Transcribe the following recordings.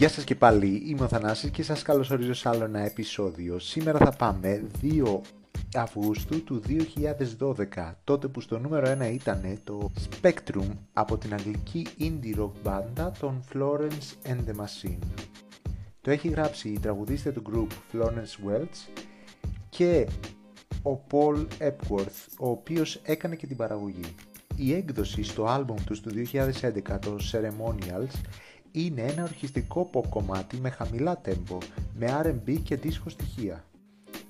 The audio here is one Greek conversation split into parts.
Γεια σας και πάλι, είμαι ο Θανάσης και σας καλωσορίζω σε άλλο ένα επεισόδιο. Σήμερα θα πάμε 2 Αυγούστου του 2012, τότε που στο νούμερο 1 ήταν το Spectrum από την αγγλική indie rock μπάντα των Florence and the Machine. Το έχει γράψει η τραγουδίστρια του group Florence Welch και ο Paul Epworth, ο οποίος έκανε και την παραγωγή. Η έκδοση στο άλμπουμ τους του 2011, το Ceremonials, είναι ένα ορχιστικό pop κομμάτι με χαμηλά tempo, με R&B και disco στοιχεία.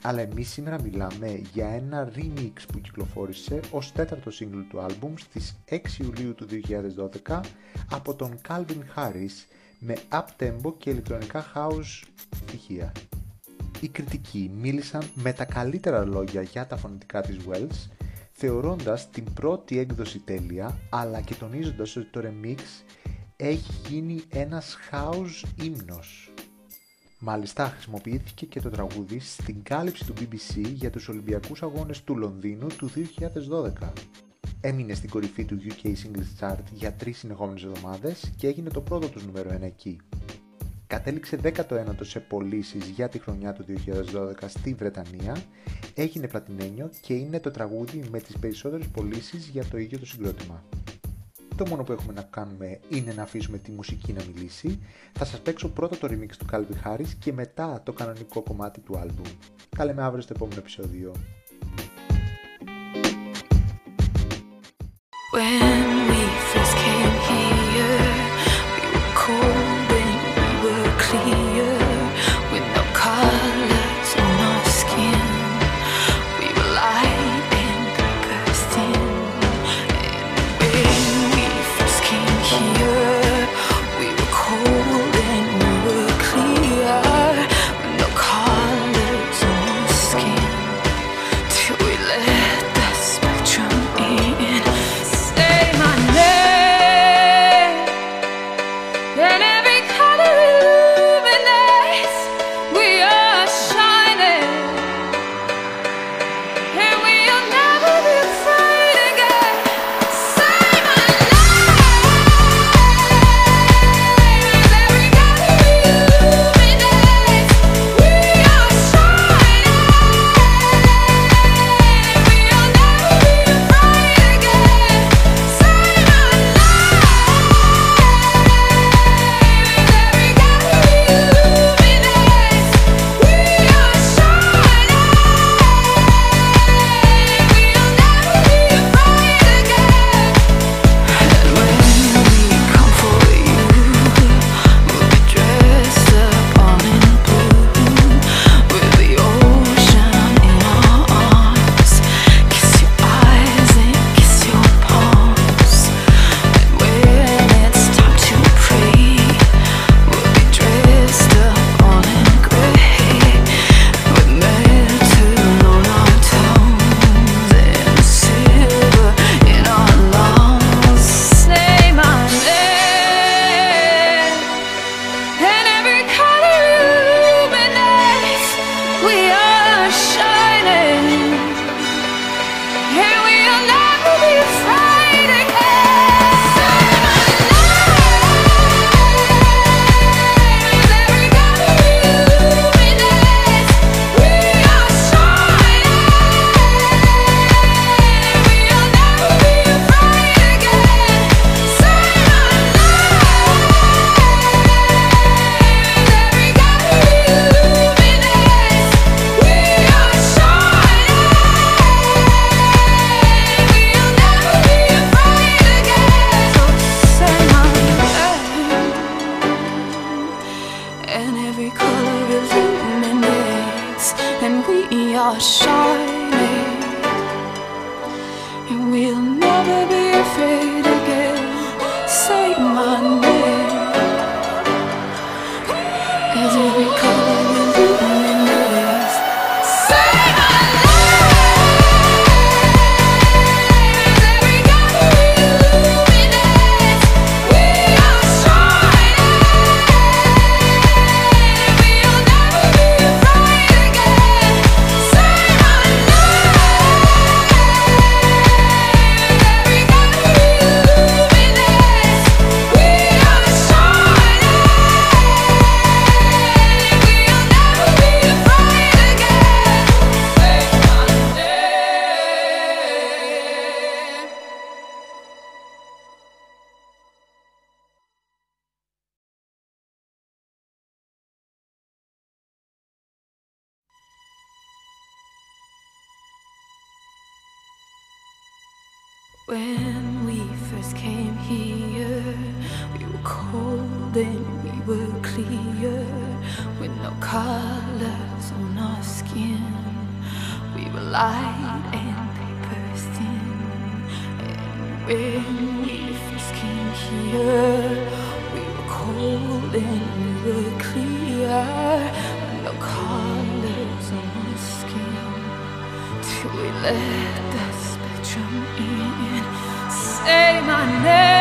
Αλλά εμείς σήμερα μιλάμε για ένα remix που κυκλοφόρησε ως τέταρτο single του άλμπουμ στις 6 Ιουλίου του 2012 από τον Calvin Harris με up tempo και ηλεκτρονικά house στοιχεία. Οι κριτικοί μίλησαν με τα καλύτερα λόγια για τα φωνητικά της Wells, θεωρώντας την πρώτη έκδοση τέλεια, αλλά και τονίζοντας ότι το remix έχει γίνει ένας house ύμνος. Μάλιστα χρησιμοποιήθηκε και το τραγούδι στην κάλυψη του BBC για τους Ολυμπιακούς Αγώνες του Λονδίνου του 2012. Έμεινε στην κορυφή του UK Singles Chart για τρεις συνεχόμενες εβδομάδες και έγινε το πρώτο τους νούμερο 1 εκεί. Κατέληξε 19ο σε πωλήσεις για τη χρονιά του 2012 στη Βρετανία, έγινε πλατινένιο και είναι το τραγούδι με τις περισσότερες πωλήσεις για το ίδιο το συγκρότημα. Το μόνο που έχουμε να κάνουμε είναι να αφήσουμε τη μουσική να μιλήσει. Θα σας παίξω πρώτα το remix του Calvin Harris και μετά το κανονικό κομμάτι του άλμπουμ. Τα λέμε αύριο στο επόμενο επεισόδιο. And every color illuminates And we are shining. And we'll never be afraid When we first came here, we were cold and we were clear, with no colors on our skin. We were light and paper thin. And when we first came here, we were cold and we were clear, with no colors on our skin. Till we let the spectrum in. Say my name.